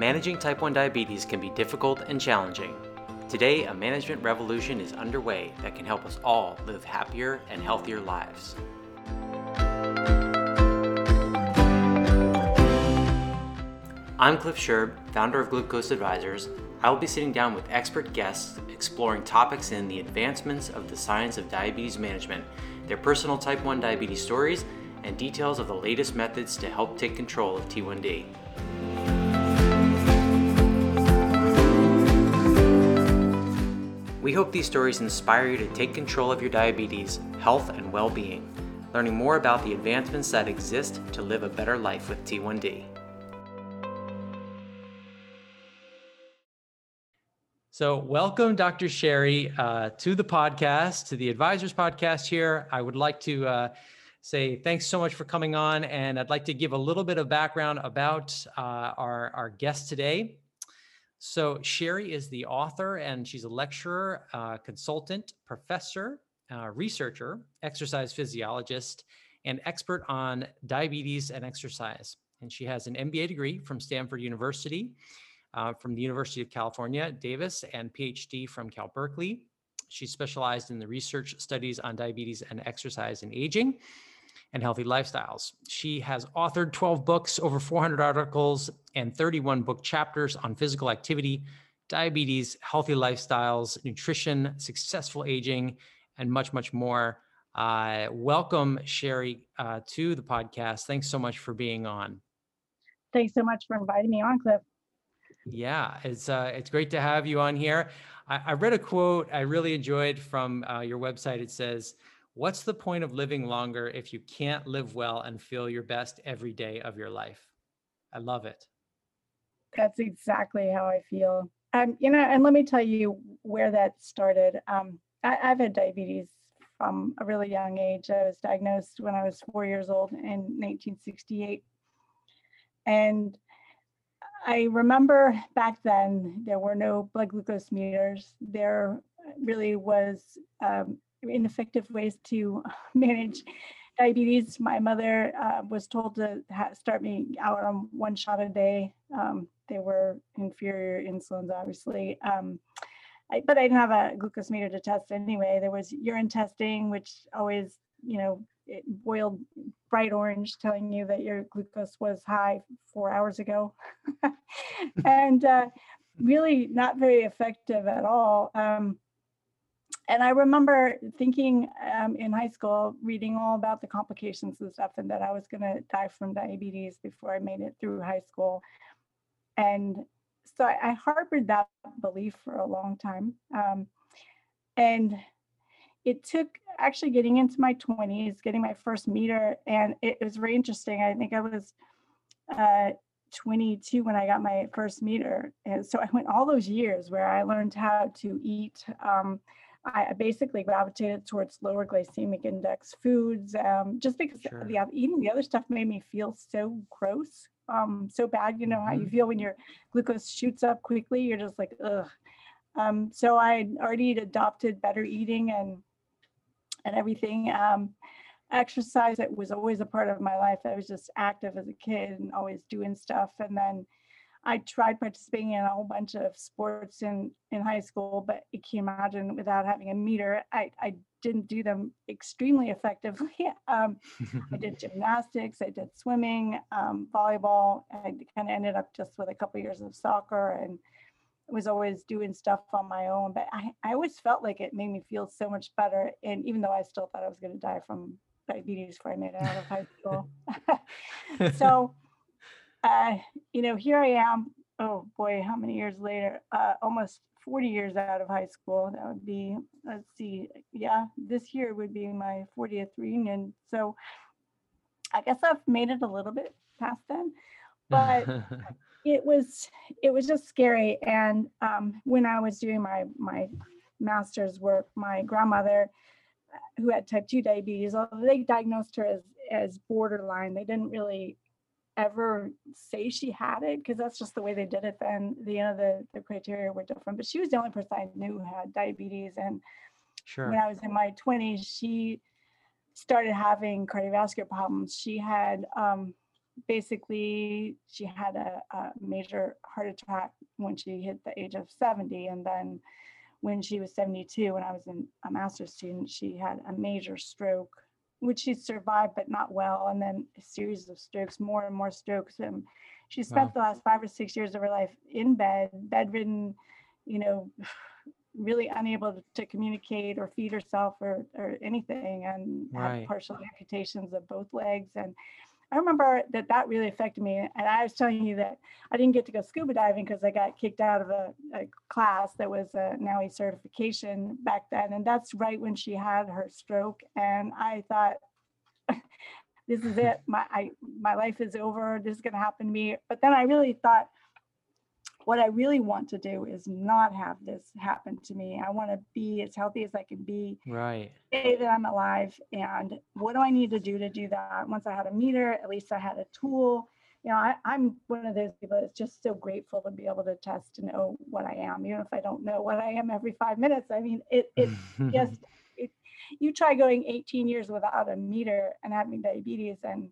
Managing type 1 diabetes can be difficult and challenging. Today, a management revolution is underway that can help us all live happier and healthier lives. I'm Cliff Scherb, founder of Glucose Advisors. I will be sitting down with expert guests exploring topics in the advancements of the science of diabetes management, their personal type 1 diabetes stories, and details of the latest methods to help take control of T1D. We hope these stories inspire you to take control of your diabetes, health, and well being, learning more about the advancements that exist to live a better life with T1D. So, welcome, Dr. Sheri, uh, to the podcast, to the Advisors Podcast here. I would like to uh, say thanks so much for coming on, and I'd like to give a little bit of background about uh, our, our guest today. So, Sheri is the author, and she's a lecturer, uh, consultant, professor, uh, researcher, exercise physiologist, and expert on diabetes and exercise. And she has an MBA degree from Stanford University uh, from the University of California, Davis, and PhD from Cal Berkeley. She specialized in the research studies on diabetes and exercise and aging and healthy lifestyles. She has authored 12 books, over 400 articles, and 31 book chapters on physical activity, diabetes, healthy lifestyles, nutrition, successful aging, and much, much more. Uh, welcome, Sheri, uh, to the podcast. Thanks so much for being on. Thanks so much for inviting me on, Cliff. Yeah, it's uh, it's great to have you on here. I, I read a quote I really enjoyed from uh, your website. It says, "What's the point of living longer if you can't live well and feel your best every day of your life?" I love it. That's exactly how I feel. Um, you know, and let me tell you where that started. Um, I, I've had diabetes from a really young age. I was diagnosed when I was four years old in 1968, and I remember back then there were no blood glucose meters. There really was um, ineffective ways to manage diabetes. My mother uh, was told to ha- start me out on one shot a day. Um, they were inferior insulins, obviously. Um, I, but I didn't have a glucose meter to test anyway. There was urine testing, which always, you know, it boiled bright orange telling you that your glucose was high four hours ago and uh, really not very effective at all um, and i remember thinking um, in high school reading all about the complications and stuff and that i was going to die from diabetes before i made it through high school and so i, I harbored that belief for a long time um, and it took actually getting into my 20s, getting my first meter, and it, was very interesting. I think I was uh, 22 when I got my first meter. And so I went all those years where I learned how to eat. Um, I basically gravitated towards lower glycemic index foods um, just because sure. the, eating the other stuff made me feel so gross, um, so bad. You know how you mm-hmm. feel when your glucose shoots up quickly? You're just like, ugh. Um, so I already adopted better eating and and everything. Um, exercise it was always a part of my life. I was just active as a kid and always doing stuff. And then I tried participating in a whole bunch of sports in in high school, but you can imagine without having a meter, I, I didn't do them extremely effectively. Um, I did gymnastics, I did swimming, um, volleyball. I kind of ended up just with a couple years of soccer and was always doing stuff on my own, but I, I always felt like it made me feel so much better. And even though I still thought I was going to die from diabetes before I made it out of high school. so, uh, you know, here I am. Oh boy, how many years later? Uh, almost 40 years out of high school. That would be, let's see, yeah, this year would be my 40th reunion. So I guess I've made it a little bit past then. But it was it was just scary and um, when i was doing my my master's work my grandmother who had type 2 diabetes although they diagnosed her as as borderline they didn't really ever say she had it because that's just the way they did it then the you know the, the criteria were different but she was the only person i knew who had diabetes and sure. when i was in my 20s she started having cardiovascular problems she had um, basically, she had a, a major heart attack when she hit the age of 70. And then when she was 72, when I was in a master's student, she had a major stroke, which she survived, but not well. And then a series of strokes, more and more strokes. And she spent Wow. the last five or six years of her life in bed, bedridden, you know, really unable to- communicate or feed herself or, or anything and Right. had partial amputations of both legs. And I remember that that really affected me. And I was telling you that I didn't get to go scuba diving because I got kicked out of a, a class that was uh, a NAUI certification back then. And that's right when she had her stroke. And I thought, this is it. My I my life is over. This is gonna happen to me. But then I really thought, what I really want to do is not have this happen to me. I want to be as healthy as I can be Right. say that I'm alive and what do I need to do to do that? Once I had a meter, at least I had a tool. You know, I, I'm one of those people that's just so grateful to be able to test to know what I am, even if I don't know what I am every five minutes. I mean, it it just it, you try going 18 years without a meter and having diabetes and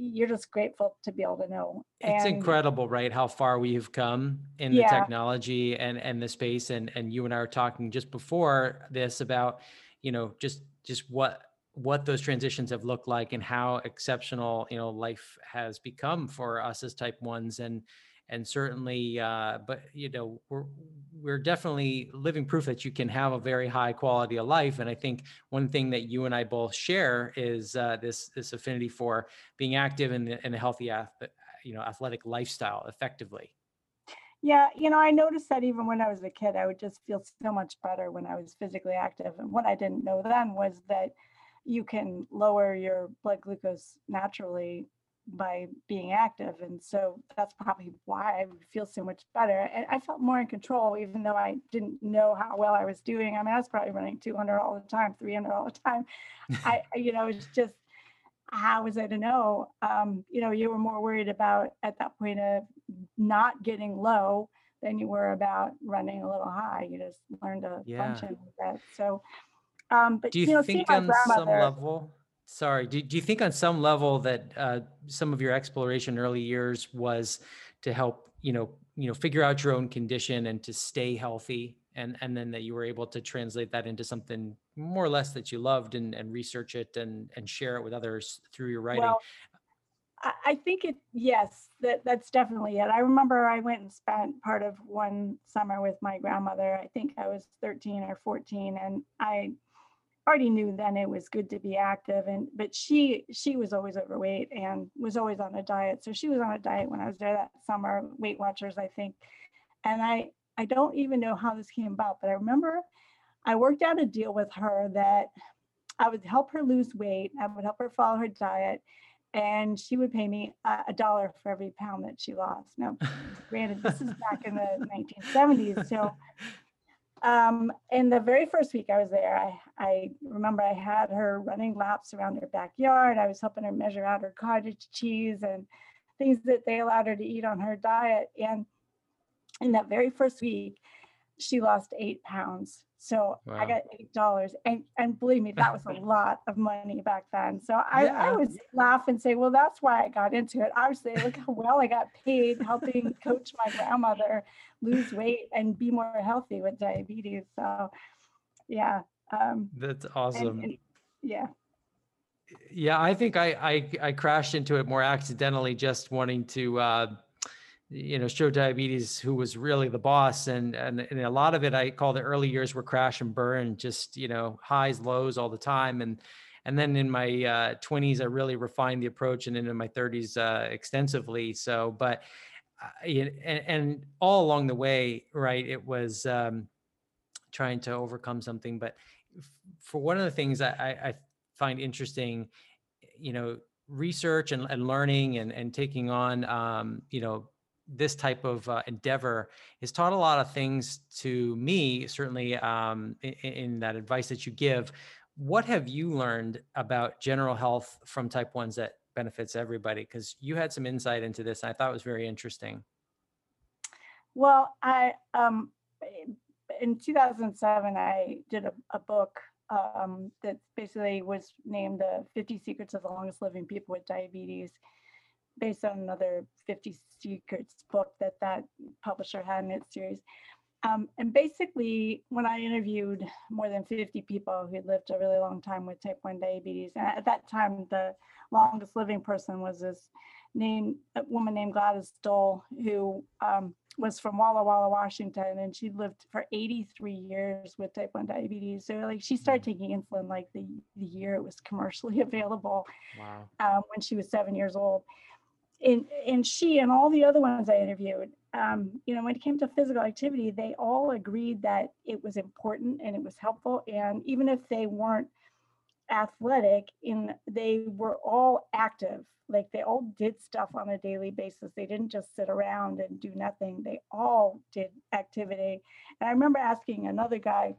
you're just grateful to be able to know. It's And incredible, right? How far we've come in the Yeah. technology and and the space. And and you and I were talking just before this about, you know, just just what what those transitions have looked like and how exceptional, you know, life has become for us as type ones. And and certainly uh, but you know, we're we're definitely living proof that you can have a very high quality of life. And I think one thing that you and I both share is uh, this this affinity for being active in, the, in a healthy ath- you know athletic lifestyle effectively Yeah, you know, I noticed that even when I was a kid, I would just feel so much better when I was physically active. And what I didn't know then was that you can lower your blood glucose naturally by being active. And so that's probably why I feel so much better. And I felt more in control, even though I didn't know how well I was doing. I mean, I was probably running 200 all the time, 300 all the time. I, you know, it's just, how was I to know? Um, you know, you were more worried about at that point of not getting low than you were about running a little high. You just learned to Yeah. function with that. So, um, but do you, you know, think my on some level sorry do, do you think on some level that uh, some of your exploration early years was to help you know you know figure out your own condition and to stay healthy and and then that you were able to translate that into something more or less that you loved and, and research it and and share it with others through your writing well, I, think it, yes, that that's definitely it. I remember I went and spent part of one summer with my grandmother. I think I was 13 or 14 and I already knew then it was good to be active and but she she was always overweight and was always on a diet so she was on a diet when i was there that summer weight watchers i think. And i i don't even know how this came about but i remember i worked out a deal with her that i would help her lose weight i would help her follow her diet and she would pay me a, a dollar for every pound that she lost. Now granted this is back in the 1970s so um, and the very first week I was there, I, I remember I had her running laps around her backyard. I was helping her measure out her cottage cheese and things that they allowed her to eat on her diet. And in that very first week, she lost eight pounds. So I got eight dollars. And and believe me, that was a lot of money back then. So I, I Yeah. would laugh and say, well, that's why I got into it. Obviously, look how well I got paid helping coach my grandmother lose weight and be more healthy with diabetes. So yeah. Um that's and- awesome and- yeah. yeah i think I, I i crashed into it more accidentally just wanting to uh you know show diabetes who was really the boss and, and and a lot of it i call the early years were crash and burn just you know highs lows all the time and and then in my uh 20s i really refined the approach and then in my 30s uh extensively so but uh, and, and all along the way right it was um trying to overcome something but for one of the things I, I, I find interesting you know research and, and learning and, and taking on um, you know this type of uh, endeavor has taught a lot of things to me certainly um, in, in that advice that you give. What have you learned about general health from type 1s that benefits everybody? Because you had some insight into this and i thought it was very interesting. Well, I um eh, in 2007 I did a, a book um that basically was named the 50 secrets of the longest living people with diabetes based on another 50 Secrets book that that publisher had in its series. Um, and basically, when I interviewed more than 50 people who lived a really long time with type 1 diabetes, and at that time, the longest living person was this name, a woman named Gladys Dull, who um, was from Walla Walla, Washington, and she lived for 83 years with type 1 diabetes. So, like, she started taking insulin like the, the year it was commercially available Wow. um, when she was seven years old. And, and she and all the other ones I interviewed, um, you know, when it came to physical activity, they all agreed that it was important and it was helpful. And even if they weren't athletic, in they were all active. Like they all did stuff on a daily basis. They didn't just sit around and do nothing. They all did activity. And I remember asking another guy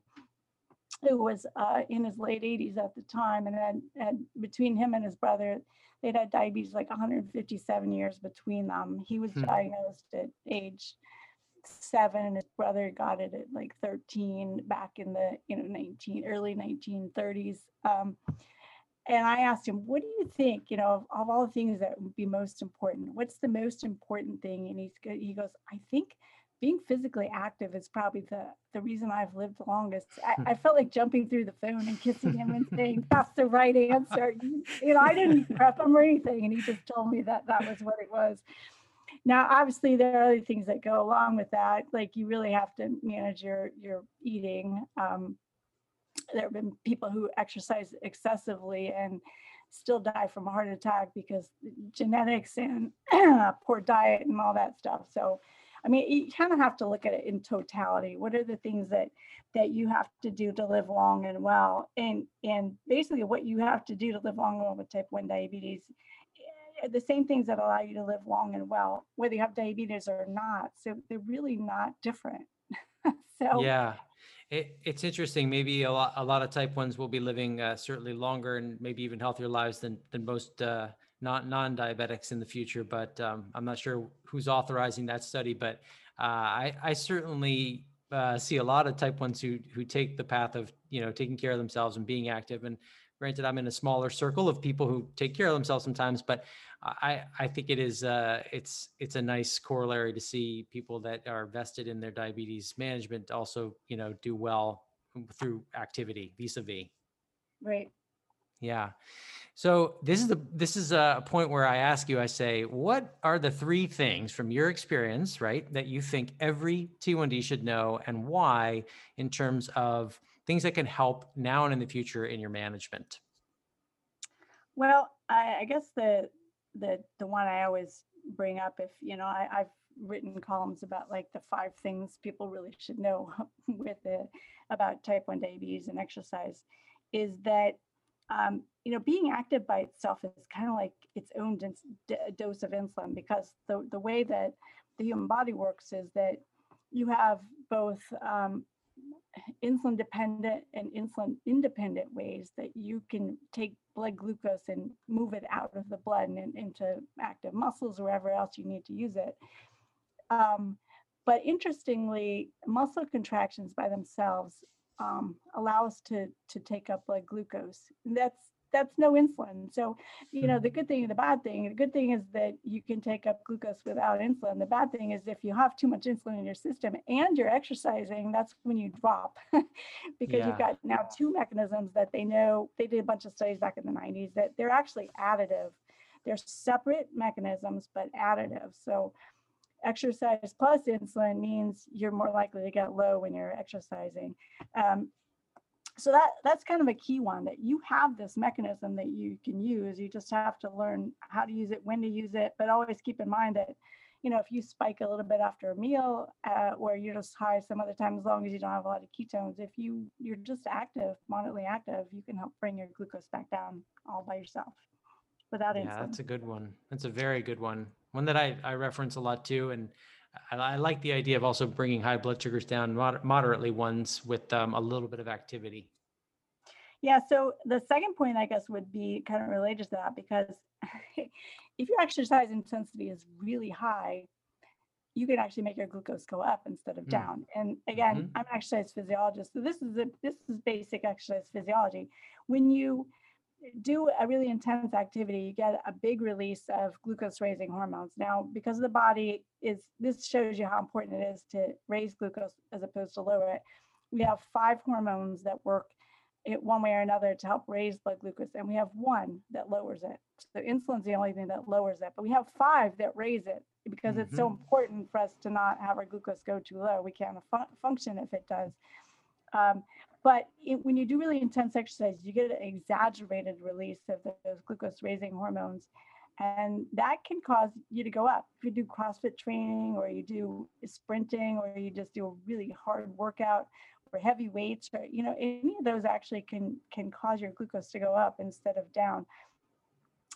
who was uh, in his late 80s at the time, and then and between him and his brother, they'd had diabetes like 157 years between them. He was Hmm. diagnosed at age seven, and his brother got it at like 13 back in the you know 19 early 1930s. Um, and I asked him, "What do you think? You know, of, of all the things that would be most important, what's the most important thing?" And he's he goes, "I think." Being physically active is probably the, the reason I've lived the longest. I, I felt like jumping through the phone and kissing him and saying, That's the right answer. You you know, I didn't prep him or anything. And he just told me that that was what it was. Now, obviously, there are other things that go along with that. Like you really have to manage your your eating. Um, there have been people who exercise excessively and still die from a heart attack because genetics and poor diet and all that stuff. So, I mean, you kind of have to look at it in totality. What are the things that that you have to do to live long and well? And and basically, what you have to do to live long and well with type one diabetes eh, the same things that allow you to live long and well, whether you have diabetes or not. So they're really not different. so Yeah. It, it's interesting. Maybe a lot, a lot of type ones will be living uh, certainly longer and maybe even healthier lives than than most uh, not non-diabetics in the future. But um, I'm not sure who's authorizing that study. But uh, I, I certainly uh, see a lot of type ones who who take the path of you know taking care of themselves and being active. And granted, I'm in a smaller circle of people who take care of themselves sometimes, but I I think it is uh, it's it's a nice corollary to see people that are vested in their diabetes management also you know do well through activity vis-a-vis. right. Yeah. So this is the this is a point where I ask you. I say, what are the three things from your experience, right, that you think every T1D should know, and why, in terms of things that can help now and in the future in your management? Well, I, I guess the the the one I always bring up, if you know, I, I've written columns about like the five things people really should know with the about type one diabetes and exercise, is that um, you know being active by itself is kind of like its own d- dose of insulin because the the way that the human body works is that you have both um, insulin dependent and insulin independent ways that you can take blood glucose and move it out of the blood and in- into active muscles or wherever else you need to use it. Um, but interestingly, muscle contractions by themselves um, allow us to to take up blood glucose. And that's that's no insulin. So, you know, the good thing and the bad thing. The good thing is that you can take up glucose without insulin. The bad thing is if you have too much insulin in your system and you're exercising, that's when you drop because Yeah. you've got now two mechanisms that they know. They did a bunch of studies back in the 90s that they're actually additive. They're separate mechanisms, but additive. So exercise plus insulin means you're more likely to get low when you're exercising. Um, so that that's kind of a key one that you have this mechanism that you can use. You just have to learn how to use it, when to use it, but always keep in mind that you know if you spike a little bit after a meal uh, or you're just high some other time as long as you don't have a lot of ketones if you you're just active moderately active you can help bring your glucose back down all by yourself without Yeah, insulin that's a good one. That's a very good one. One that I, I reference a lot too. And I, I like the idea of also bringing high blood sugars down moder- moderately ones with um, a little bit of activity. Yeah, so the second point, I guess, would be kind of related to that because if your exercise intensity is really high, you can actually make your glucose go up instead of Mm. down. And again, Mhm. I'm an exercise physiologist, so this is a this is basic exercise physiology. When you do a really intense activity, you get a big release of glucose raising hormones. Now, because the body is, this shows you how important it is to raise glucose as opposed to lower it. We have five hormones that work it one way or another to help raise blood glucose, and we have one that lowers it. So insulin's the only thing that lowers it, but we have five that raise it because mm-hmm. it's so mm-hmm. important for us to not have our glucose go too low. We can't fun- function if it does. Um, but it, when you do really intense exercise, you get an exaggerated release of those glucose raising hormones. And that can cause you to go up. If you do CrossFit training or you do sprinting or you just do a really hard workout or heavy weights or you know any of those actually can can cause your glucose to go up instead of down.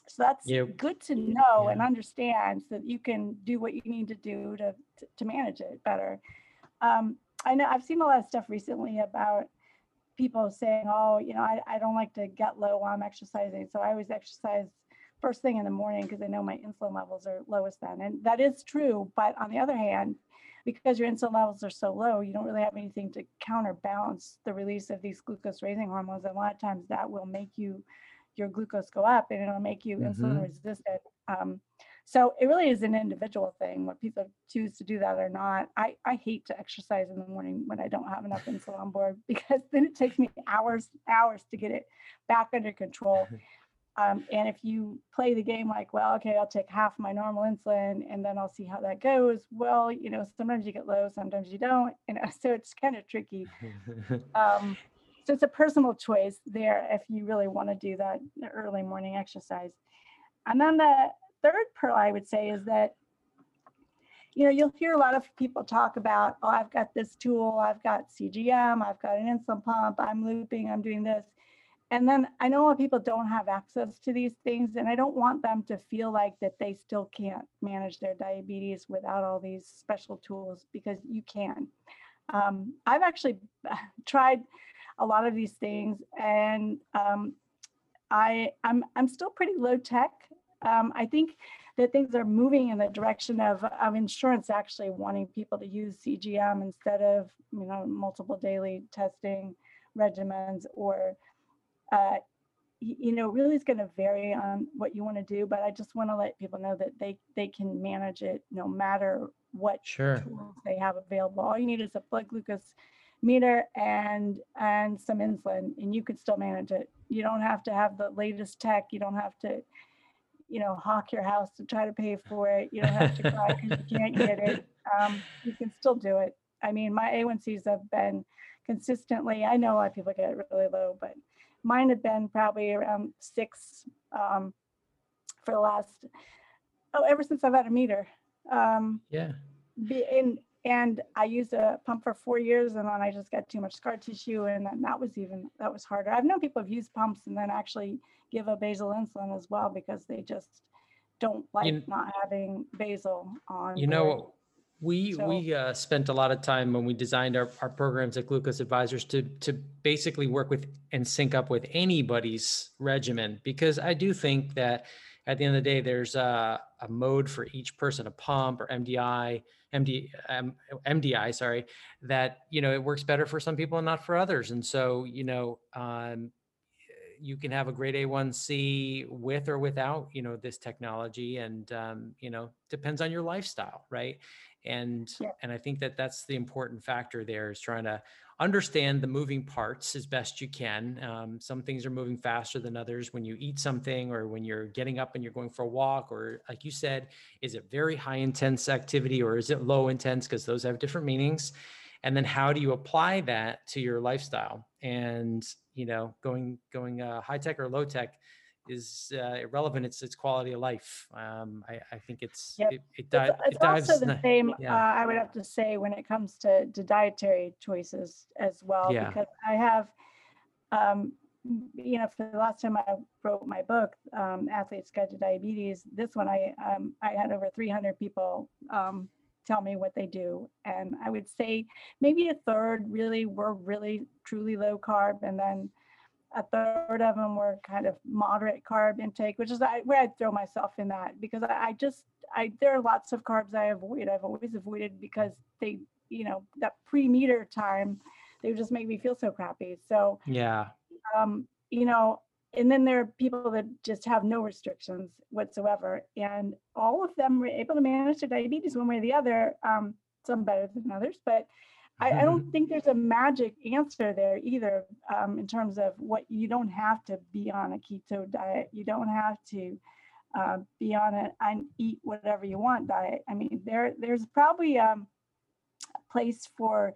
So that's yeah. good to know yeah. and understand so that you can do what you need to do to to, to manage it better. Um, I know I've seen a lot of stuff recently about people saying, oh, you know, I, I don't like to get low while I'm exercising. So I always exercise first thing in the morning because I know my insulin levels are lowest then. And that is true. But on the other hand, because your insulin levels are so low, you don't really have anything to counterbalance the release of these glucose raising hormones. And a lot of times that will make you your glucose go up and it'll make you mm-hmm. insulin resistant. Um, so it really is an individual thing what people choose to do that or not. I, I hate to exercise in the morning when I don't have enough insulin on board because then it takes me hours, hours to get it back under control. Um, and if you play the game like, well, okay, I'll take half my normal insulin and then I'll see how that goes. Well, you know, sometimes you get low, sometimes you don't. You know, so it's kind of tricky. Um, so it's a personal choice there if you really want to do that early morning exercise. And then the third pearl I would say is that, you know, you'll hear a lot of people talk about, oh, I've got this tool, I've got CGM, I've got an insulin pump, I'm looping, I'm doing this. And then I know a lot of people don't have access to these things, and I don't want them to feel like that they still can't manage their diabetes without all these special tools because you can. Um, I've actually tried a lot of these things, and um, I I'm I'm still pretty low tech um, I think that things are moving in the direction of, of insurance actually wanting people to use CGM instead of you know multiple daily testing regimens or uh, you know really is going to vary on what you want to do but i just want to let people know that they they can manage it no matter what sure. tools they have available. All you need is a blood glucose meter and and some insulin and you could still manage it. You don't have to have the latest tech. You don't have to you know, hawk your house to try to pay for it. You don't have to cry because you can't get it. Um, you can still do it. I mean, my A1Cs have been consistently, I know a lot of people get really low, but mine have been probably around six um, for the last, oh, ever since I've had a meter. Um, yeah. Be, and, and I used a pump for four years and then I just got too much scar tissue and then that was even, that was harder. I've known people have used pumps and then actually give a basal insulin as well because they just don't like you, not having basal on. You board. know, we so, we uh, spent a lot of time when we designed our, our programs at Glucose Advisors to to basically work with and sync up with anybody's regimen because I do think that at the end of the day there's a, a mode for each person, a pump or MDI. MD, um, MDI, sorry, that you know it works better for some people and not for others, and so you know um, you can have a great A1C with or without, you know, this technology, and um, you know, depends on your lifestyle, right? And yeah. and I think that that's the important factor there is trying to understand the moving parts as best you can. Um, some things are moving faster than others. When you eat something, or when you're getting up and you're going for a walk, or like you said, is it very high intense activity or is it low intense? Because those have different meanings and then how do you apply that to your lifestyle and you know going going uh, high tech or low tech is uh, irrelevant it's it's quality of life um, I, I think it's yep. it, it, di- it's, it's it dives also the same yeah. uh, i would have to say when it comes to, to dietary choices as well yeah. because i have um, you know for the last time i wrote my book um, athlete's guide to diabetes this one i um, i had over 300 people um, tell me what they do. And I would say maybe a third really were really truly low carb, and then a third of them were kind of moderate carb intake, which is where I'd throw myself in that because I, just I there are lots of carbs I avoid. I've always avoided because they you know that pre-meter time they just make me feel so crappy. So yeah, um, you know and then there are people that just have no restrictions whatsoever. And all of them were able to manage their diabetes one way or the other, um, some better than others, but I, I don't think there's a magic answer there either um, in terms of what you don't have to be on a keto diet. You don't have to uh, be on it and eat whatever you want diet. I mean, there there's probably um, a place for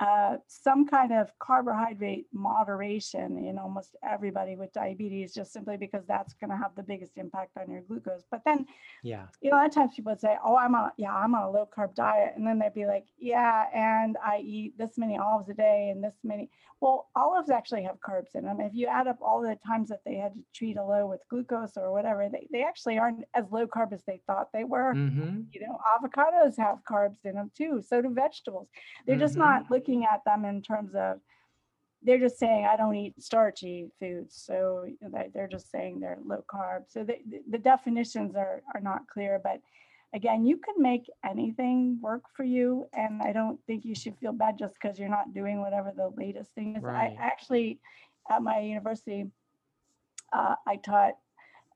uh, some kind of carbohydrate moderation in almost everybody with diabetes, just simply because that's going to have the biggest impact on your glucose. But then, yeah, you know, a lot of times people would say, "Oh, I'm on, yeah, I'm on a low carb diet," and then they'd be like, "Yeah, and I eat this many olives a day and this many." Well, olives actually have carbs in them. If you add up all the times that they had to treat a low with glucose or whatever, they, they actually aren't as low carb as they thought they were. mm-hmm. You know, avocados have carbs in them too. So do vegetables. They're just Mhm. not looking at them in terms of, they're just saying, I don't eat starchy foods. So they- they're just saying they're low carb. So the, the- the definitions are, are not clear. But again, you can make anything work for you. And I don't think you should feel bad just because you're not doing whatever the latest thing is. Right. I actually, at my university, uh, I taught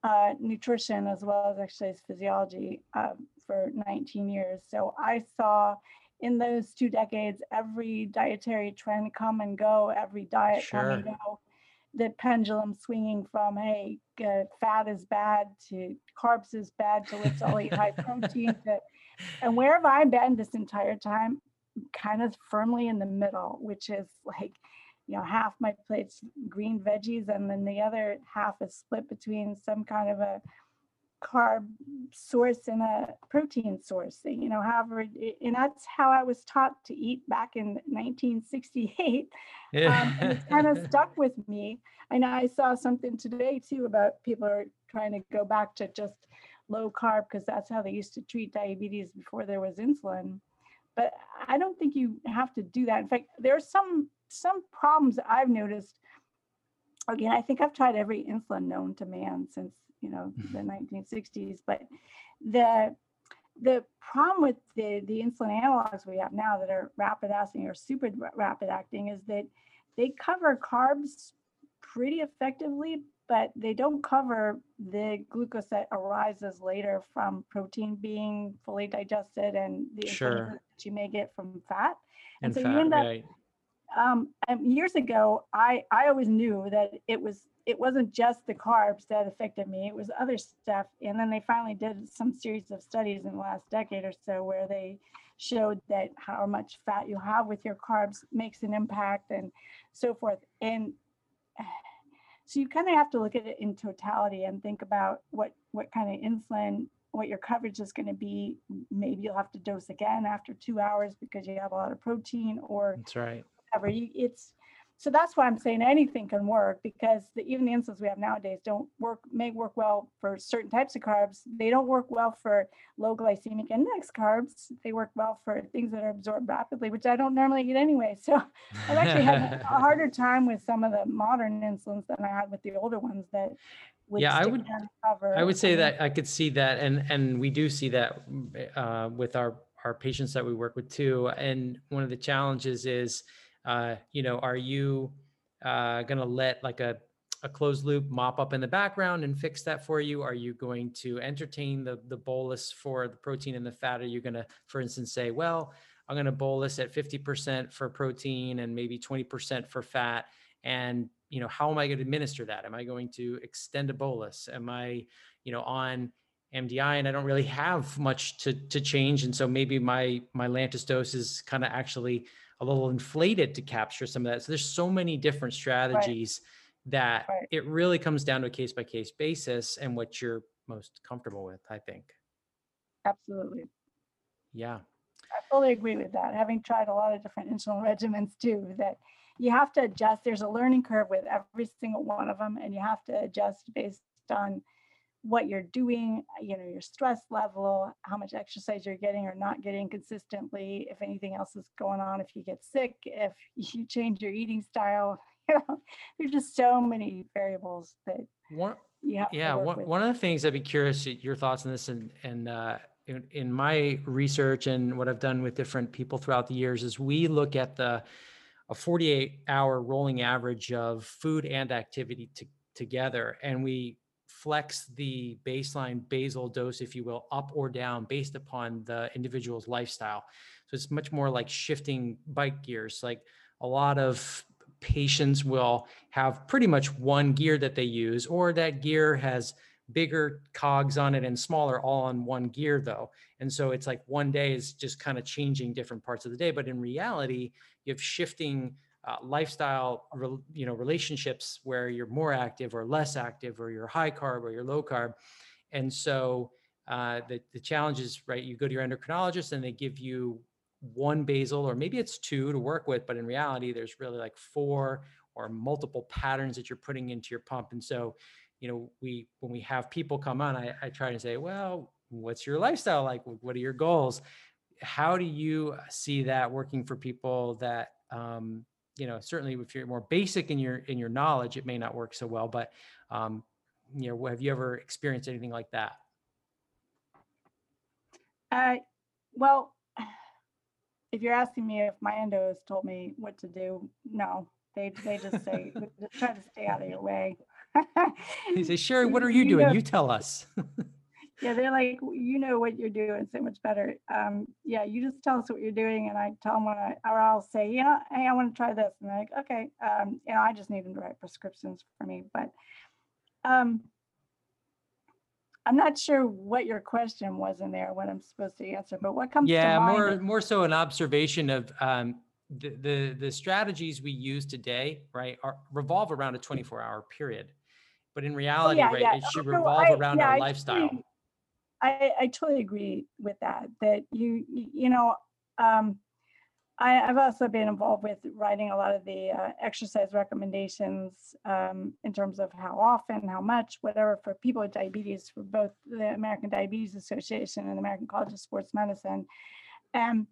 uh, nutrition as well as exercise physiology uh, for 19 years. So I saw in those two decades every dietary trend come and go, every diet come and Sure. go. The pendulum swinging from hey, uh, fat is bad to carbs is bad to let's all eat high protein. To, and where have I been this entire time? Kind of firmly in the middle, which is like you know, half my plate's green veggies, and then the other half is split between some kind of a carb source and a protein source. You know, however, and that's how I was taught to eat back in 1968. Um, and it's kind of stuck with me. I know I saw something today too about people are trying to go back to just low carb because that's how they used to treat diabetes before there was insulin. But I don't think you have to do that. In fact, there are some some problems I've noticed. Again, I think I've tried every insulin known to man since you know mm-hmm. the 1960s. But the the problem with the the insulin analogs we have now that are rapid acting or super rapid acting is that they cover carbs pretty effectively, but they don't cover the glucose that arises later from protein being fully digested and the insulin Sure. that you may get from fat. and so you end up- right. Um, years ago, I I always knew that it was it wasn't just the carbs that affected me; it was other stuff. And then they finally did some series of studies in the last decade or so where they showed that how much fat you have with your carbs makes an impact and so forth. And so you kind of have to look at it in totality and think about what what kind of insulin what your coverage is going to be maybe you'll have to dose again after two hours because you have a lot of protein or That's right. Whatever. You, it's so that's why I'm saying anything can work because the, even the insulins we have nowadays don't work may work well for certain types of carbs. They don't work well for low glycemic index carbs. They work well for things that are absorbed rapidly, which I don't normally eat anyway. So I've actually had a harder time with some of the modern insulins than I had with the older ones that Yeah, I would- cover. I would say that I could see that, and and we do see that uh, with our our patients that we work with too. And one of the challenges is, uh, you know, are you uh, going to let like a a closed loop mop up in the background and fix that for you? Are you going to entertain the the bolus for the protein and the fat? Are you going to, for instance, say, well, I'm going to bolus at 50% for protein and maybe 20% for fat, and you know, how am I going to administer that? Am I going to extend a bolus? Am I, you know, on MDI and I don't really have much to to change, and so maybe my my Lantus dose is kind of actually a little inflated to capture some of that. So there's so many different strategies that Right. it really comes down to a case by case basis and what you're most comfortable with. I think. absolutely. Yeah. I fully agree with that. Having tried a lot of different insulin regimens too, that you have to adjust. There's a learning curve with every single one of them, and you have to adjust based on what you're doing, you know, your stress level, how much exercise you're getting or not getting consistently, if anything else is going on, if you get sick, if you change your eating style. You know, there's just so many variables that One yeah one, with. one of the things i'd be curious your thoughts on this and and uh in, in my research and what i've done with different people throughout the years is we look at the a 48 hour rolling average of food and activity to, together and we flex the baseline basal dose, if you will, up or down based upon the individual's lifestyle. So it's much more like shifting bike gears. Like a lot of patients will have pretty much one gear that they use, or that gear has bigger cogs on it and smaller all on one gear though. And so it's like one day is just kind of changing different parts of the day. But in reality, you have shifting uh, lifestyle, you know, relationships where you're more active or less active, or you're high carb or you're low carb. And so uh, the, the challenge is, right, you go to your endocrinologist and they give you one basal, or maybe it's two to work with, but in reality, there's really like four or multiple patterns that you're putting into your pump. And so, you know, we, when we have people come on, I, I try to say, well, what's your lifestyle like? What are your goals? How do you see that working for people that, um, you know, certainly if you're more basic in your, in your knowledge, it may not work so well, but, um, you know, have you ever experienced anything like that? Uh, well, if you're asking me if my endos told me what to do, no, they, they just say, just try to stay out of your way. They say, Sheri, what are you You doing? know- You tell us. Yeah, they're like, you know what you're doing so much better. Um, yeah, you just tell us what you're doing and I tell them what I, or I'll say, yeah, hey, I want to try this. And they're like, okay, um, you know, I just need them to write prescriptions for me, but, um, I'm not sure what your question was in there, what I'm supposed to answer, but what comes to Yeah, mind? more more so an observation of um, the, the the strategies we use today, right, are revolve around a 24 hour period. But in reality, Oh, yeah, right, yeah. it should Oh, revolve I- around yeah, our I lifestyle. I, I totally agree with that, that you, you know, um, I, I've also been involved with writing a lot of the uh, exercise recommendations um, in terms of how often, how much, whatever, for people with diabetes, for both the American Diabetes Association and the American College of Sports Medicine. And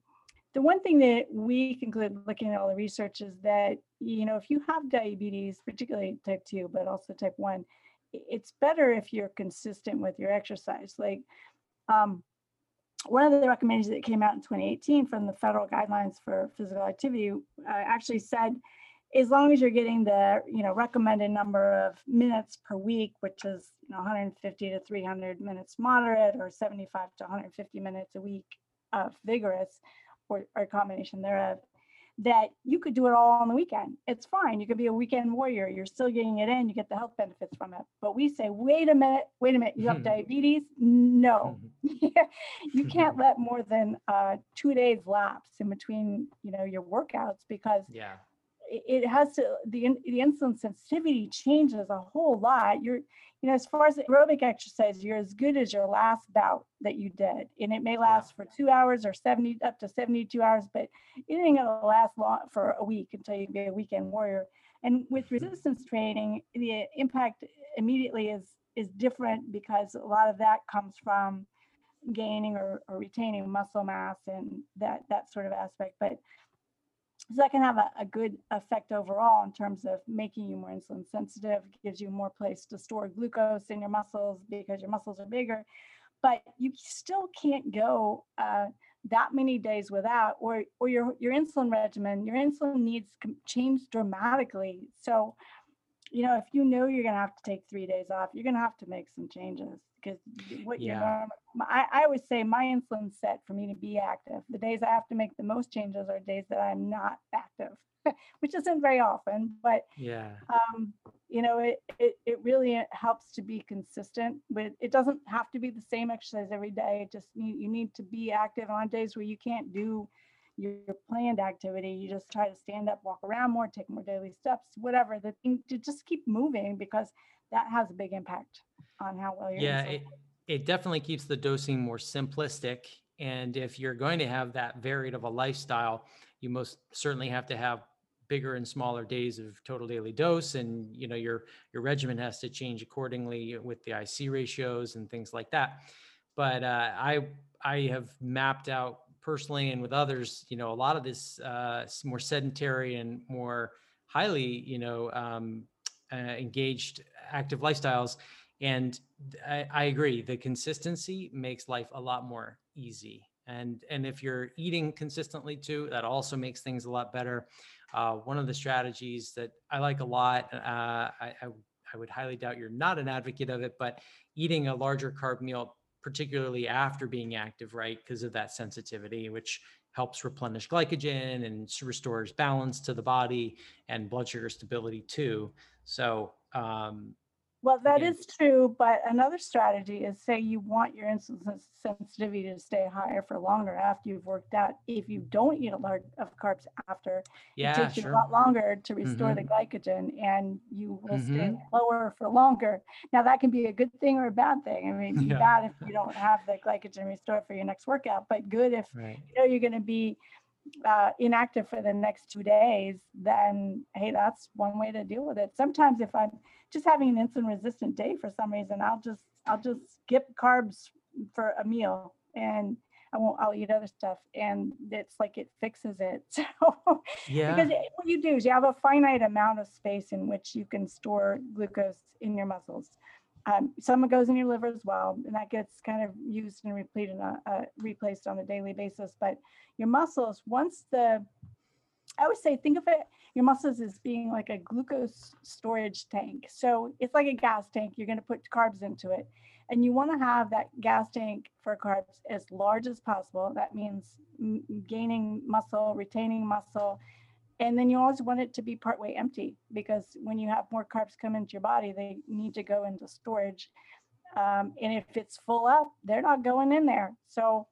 the one thing that we conclude looking at all the research is that, you know, if you have diabetes, particularly type 2, but also type 1, i- it's better if you're consistent with your exercise. Like, um, one of the recommendations that came out in 2018 from the federal guidelines for physical activity uh, actually said, as long as you're getting the you know recommended number of minutes per week, which is you know 150 to 300 minutes moderate, or 75 to 150 minutes a week of vigorous, or, or a combination thereof, that you could do it all on the weekend. It's fine. You could be a weekend warrior. You're still getting it in. You get the health benefits from it. But we say, wait a minute, wait a minute. You have diabetes? No, Mhm. you can't let more than uh, two days lapse in between, you know, your workouts because Yeah. It, has to the the insulin sensitivity changes a whole lot. You're, you know, as far as aerobic exercise, you're as good as your last bout that you did, and it may last for two hours or seventy up to seventy-two hours, but it ain't gonna last long for a week until you be a weekend warrior. And with mm-hmm. resistance training, the impact immediately is is different because a lot of that comes from gaining or, or retaining muscle mass and that that sort of aspect. But so that can have a, a good effect overall in terms of making you more insulin sensitive, gives you more place to store glucose in your muscles because your muscles are bigger. But you still can't go uh, that many days without, or or your your insulin regimen, your insulin needs change dramatically. So, you know, if you know you're gonna have to take three days off, you're gonna have to make some changes because what Yeah. norm- I, I always say my insulin's set for me to be active. The days I have to make the most changes are days that I'm not active, which isn't very often, but Yeah. um, you know, it, it, it really uh, helps to be consistent with, it doesn't have to be the same exercise every day. It just, you, you need to be active on days where you can't do your, your planned activity. You just try to stand up, walk around more, take more daily steps, whatever, the thing to just keep moving because that has a big impact on how well you're. Yeah, it, it definitely keeps the dosing more simplistic. And if you're going to have that varied of a lifestyle, you most certainly have to have bigger and smaller days of total daily dose. And you know, your your regimen has to change accordingly with the IC ratios and things like that. But uh, I I have mapped out personally and with others, you know, a lot of this uh, more sedentary and more highly, you know, um, uh, engaged active lifestyles and I, I agree the consistency makes life a lot more easy and and if you're eating consistently too that also makes things a lot better uh, one of the strategies that i like a lot uh, I, I I would highly doubt you're not an advocate of it, but eating a larger carb meal, particularly after being active, right? Because of that sensitivity, which helps replenish glycogen and restores balance to the body and blood sugar stability too. So um, well, that is true, but another strategy is say you want your insulin sensitivity to stay higher for longer after you've worked out. If you don't eat a lot of carbs after, yeah, it takes sure. you a lot longer to restore Mhm. the glycogen and you will stay Mhm. lower for longer. Now that can be a good thing or a bad thing. I mean, Yeah. bad if you don't have the glycogen restored for your next workout, but good if Right. you know you're going to be uh, inactive for the next two days, then hey, that's one way to deal with it. Sometimes if I'm just having an insulin resistant day for some reason, I'll just I'll just skip carbs for a meal and I won't I'll eat other stuff and it's like it fixes it. So Yeah. because it- what you do is you have a finite amount of space in which you can store glucose in your muscles. Um, some of it goes in your liver as well, and that gets kind of used and repleted, on, uh, replaced on a daily basis. But your muscles, once the, I would say, think of it, your muscles as being like a glucose storage tank. So it's like a gas tank. You're going to put carbs into it, and you want to have that gas tank for carbs as large as possible. That means gaining muscle, retaining muscle, and then you always want it to be partway empty because when you have more carbs come into your body, they need to go into storage. Um, and if it's full up, they're not going in there. So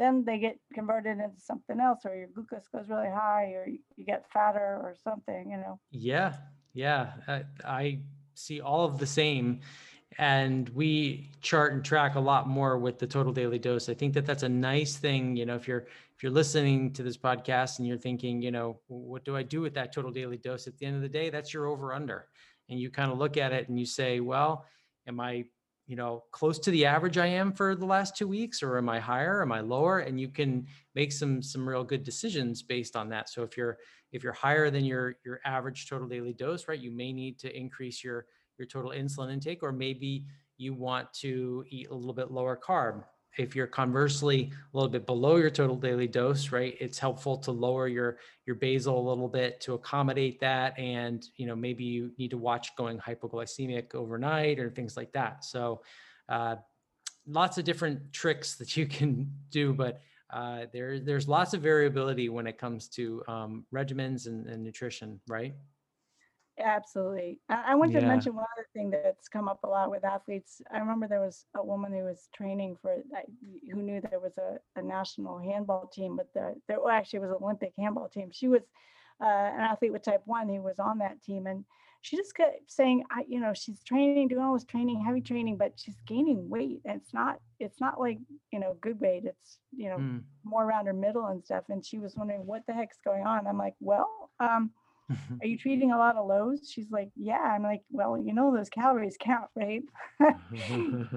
then they get converted into something else, or your glucose goes really high, or you, get fatter or something, you know. Yeah, yeah. I, I see all of the same, and we chart and track a lot more with the total daily dose. I think that that's a nice thing. You know, if you're if you're listening to this podcast and you're thinking, you know, what do I do with that total daily dose? At the end of the day, that's your over under, and you kind of look at it and you say, well, am I you know close to the average i am for the last two weeks or am i higher am i lower? And you can make some some real good decisions based on that. So if you're if you're higher than your your average total daily dose right you may need to increase your your total insulin intake or maybe you want to eat a little bit lower carb if you're conversely a little bit below your total daily dose right it's helpful to lower your your basal a little bit to accommodate that and you know maybe you need to watch going hypoglycemic overnight or things like that. So uh, lots of different tricks that you can do but uh, there, there's lots of variability when it comes to um, regimens and, and nutrition right Absolutely. I, I want to mention one other thing that's come up a lot with athletes. I remember there was a woman who was training for, I- who knew there was a, a national handball team, but the, there well, actually was an Olympic handball team. She was uh, an athlete with type one who was on that team. And she just kept saying, I, you know, she's training, doing all this training, heavy training, but she's gaining weight. And it's not, it's not like, you know, good weight. It's, you know, Mm. more around her middle and stuff. And she was wondering what the heck's going on. I'm like, well, um, are you treating a lot of lows? She's like, yeah. I'm like, well, you know, those calories count, right?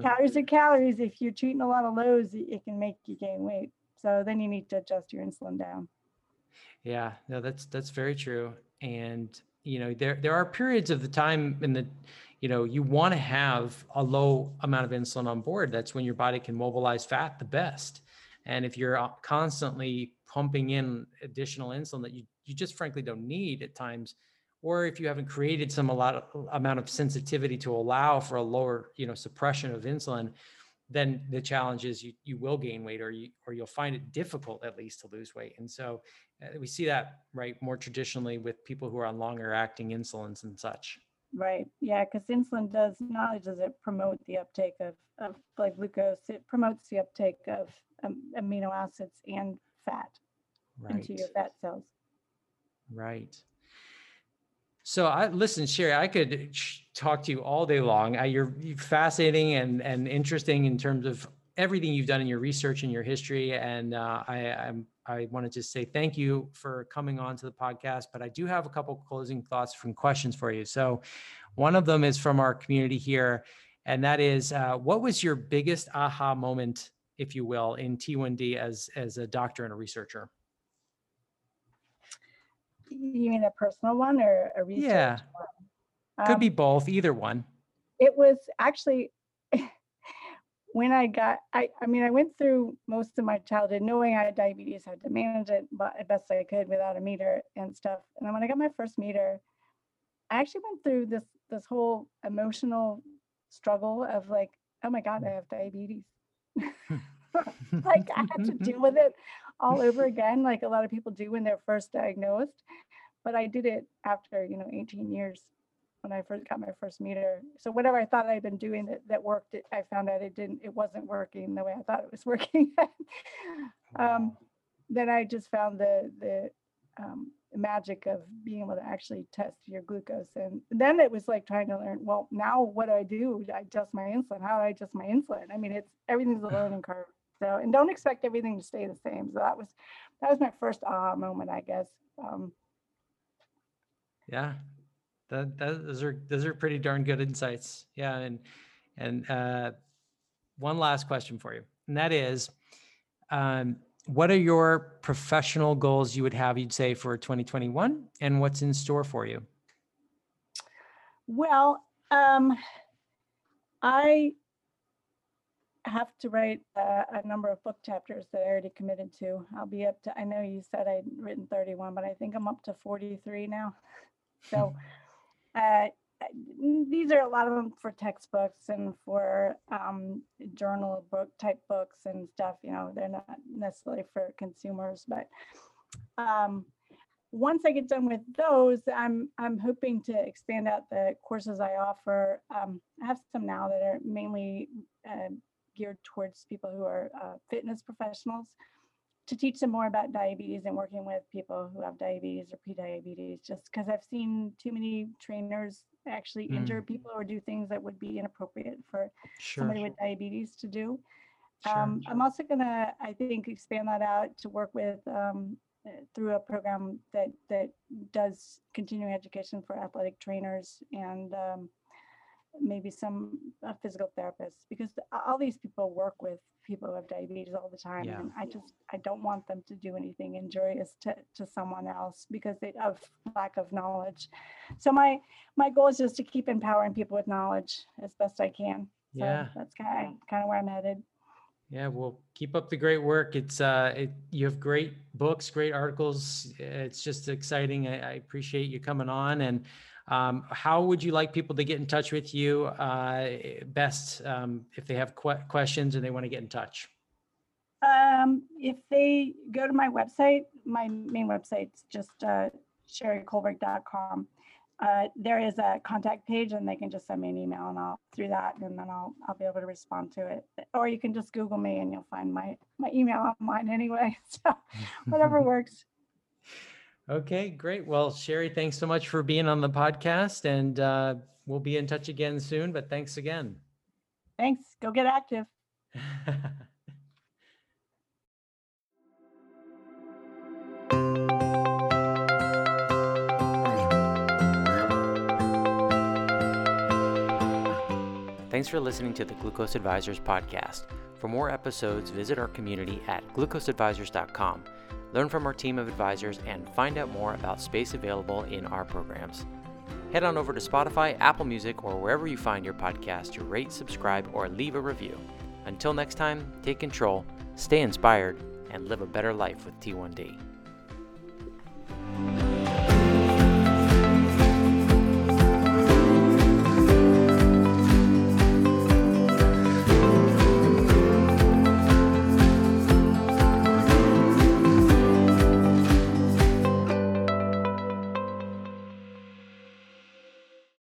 calories are calories. If you're treating a lot of lows, it can make you gain weight. So then you need to adjust your insulin down. Yeah, no, that's that's very true. And you know, there there are periods of the time in the, you know, you want to have a low amount of insulin on board. That's when your body can mobilize fat the best. And if you're uh, constantly pumping in additional insulin that you you just frankly don't need at times, or if you haven't created some a lot of amount of sensitivity to allow for a lower, you know, suppression of insulin, then the challenge is you you will gain weight or you or you'll find it difficult at least to lose weight. And so uh, we see that right more traditionally with people who are on longer acting insulins and such. Right. Yeah, because insulin does not only does it promote the uptake of, of blood glucose, it promotes the uptake of um, amino acids and fat Right. into your fat cells. Right. So I listen, Sheri. I could talk to you all day long. I, you're you're fascinating and and interesting in terms of everything you've done in your research and your history. And uh, I I'm, I want to just say thank you for coming on to the podcast. But I do have a couple closing thoughts from questions for you. So one of them is from our community here, and that is, uh, what was your biggest aha moment, if you will, in T1D as as a doctor and a researcher? You mean a personal one or a research Yeah. one? Could Um, be both, either one. it was actually when I got, I, I mean, I went through most of my childhood knowing I had diabetes, had to manage it but as best I could without a meter and stuff. And then when I got my first meter, I actually went through this this whole emotional struggle of like, oh my God, I have diabetes. like I had to deal with it all over again, like a lot of people do when they're first diagnosed. But I did it after, you know, 18 years when I first got my first meter. So whatever I thought I'd been doing that, that worked, it, I found out it didn't, it wasn't working the way I thought it was working. um, then I just found the the um, magic of being able to actually test your glucose. And then it was like trying to learn, well, now what do I do? I adjust my insulin. How do I adjust my insulin? I mean, it's everything's a learning curve. So, and don't expect everything to stay the same. So that was, that was my first aha moment, I guess. Um, yeah, that, that, those are, those are pretty darn good insights. Yeah. And, and, uh, one last question for you, and that is, um, what are your professional goals you would have, you'd say, for 2021 and what's in store for you? Well, um, I have to write a, a, number of book chapters that I already committed to. I'll be up to, I know you said I'd written 31, but I think I'm up to 43 now. So uh, these are a lot of them for textbooks and for um, journal book type books and stuff. You know, they're not necessarily for consumers, but um, once I get done with those, I'm I'm hoping to expand out the courses I offer. Um, I have some now that are mainly uh, towards people who are uh, fitness professionals to teach them more about diabetes and working with people who have diabetes or pre-diabetes just because i've seen too many trainers actually mm. injure people or do things that would be inappropriate for sure. somebody with diabetes to do sure. um, i'm also going to i think expand that out to work with um, uh, through a program that that does continuing education for athletic trainers and um, maybe some uh, physical therapists because all these people work with people who have diabetes all the time yeah. and i just i don't want them to do anything injurious to, to someone else because they, of lack of knowledge. So my my goal is just to keep empowering people with knowledge as best i can. So yeah. that's kind of kind of where i'm headed. Yeah well keep up the great work. It's uh it, you have great books great articles. It's just exciting. I, I appreciate you coming on and um, how would you like people to get in touch with you uh, best um, if they have que- questions and they want to get in touch? Um, if they go to my website, my main website's just uh, shericolberg.com. Uh, there is a contact page and they can just send me an email and I'll through that and then I'll I'll be able to respond to it. Or you can just Google me and you'll find my my email online anyway. So whatever works. Okay, great. Well, Sheri, thanks so much for being on the podcast, and uh, we'll be in touch again soon. But thanks again. Thanks. Go get active. Thanks for listening to the Glucose Advisors podcast. For more episodes, visit our community at glucoseadvisors.com learn from our team of advisors, and find out more about space available in our programs. Head on over to Spotify, Apple Music, or wherever you find your podcast to rate, subscribe, or leave a review. Until next time, take control, stay inspired, and live a better life with T1D.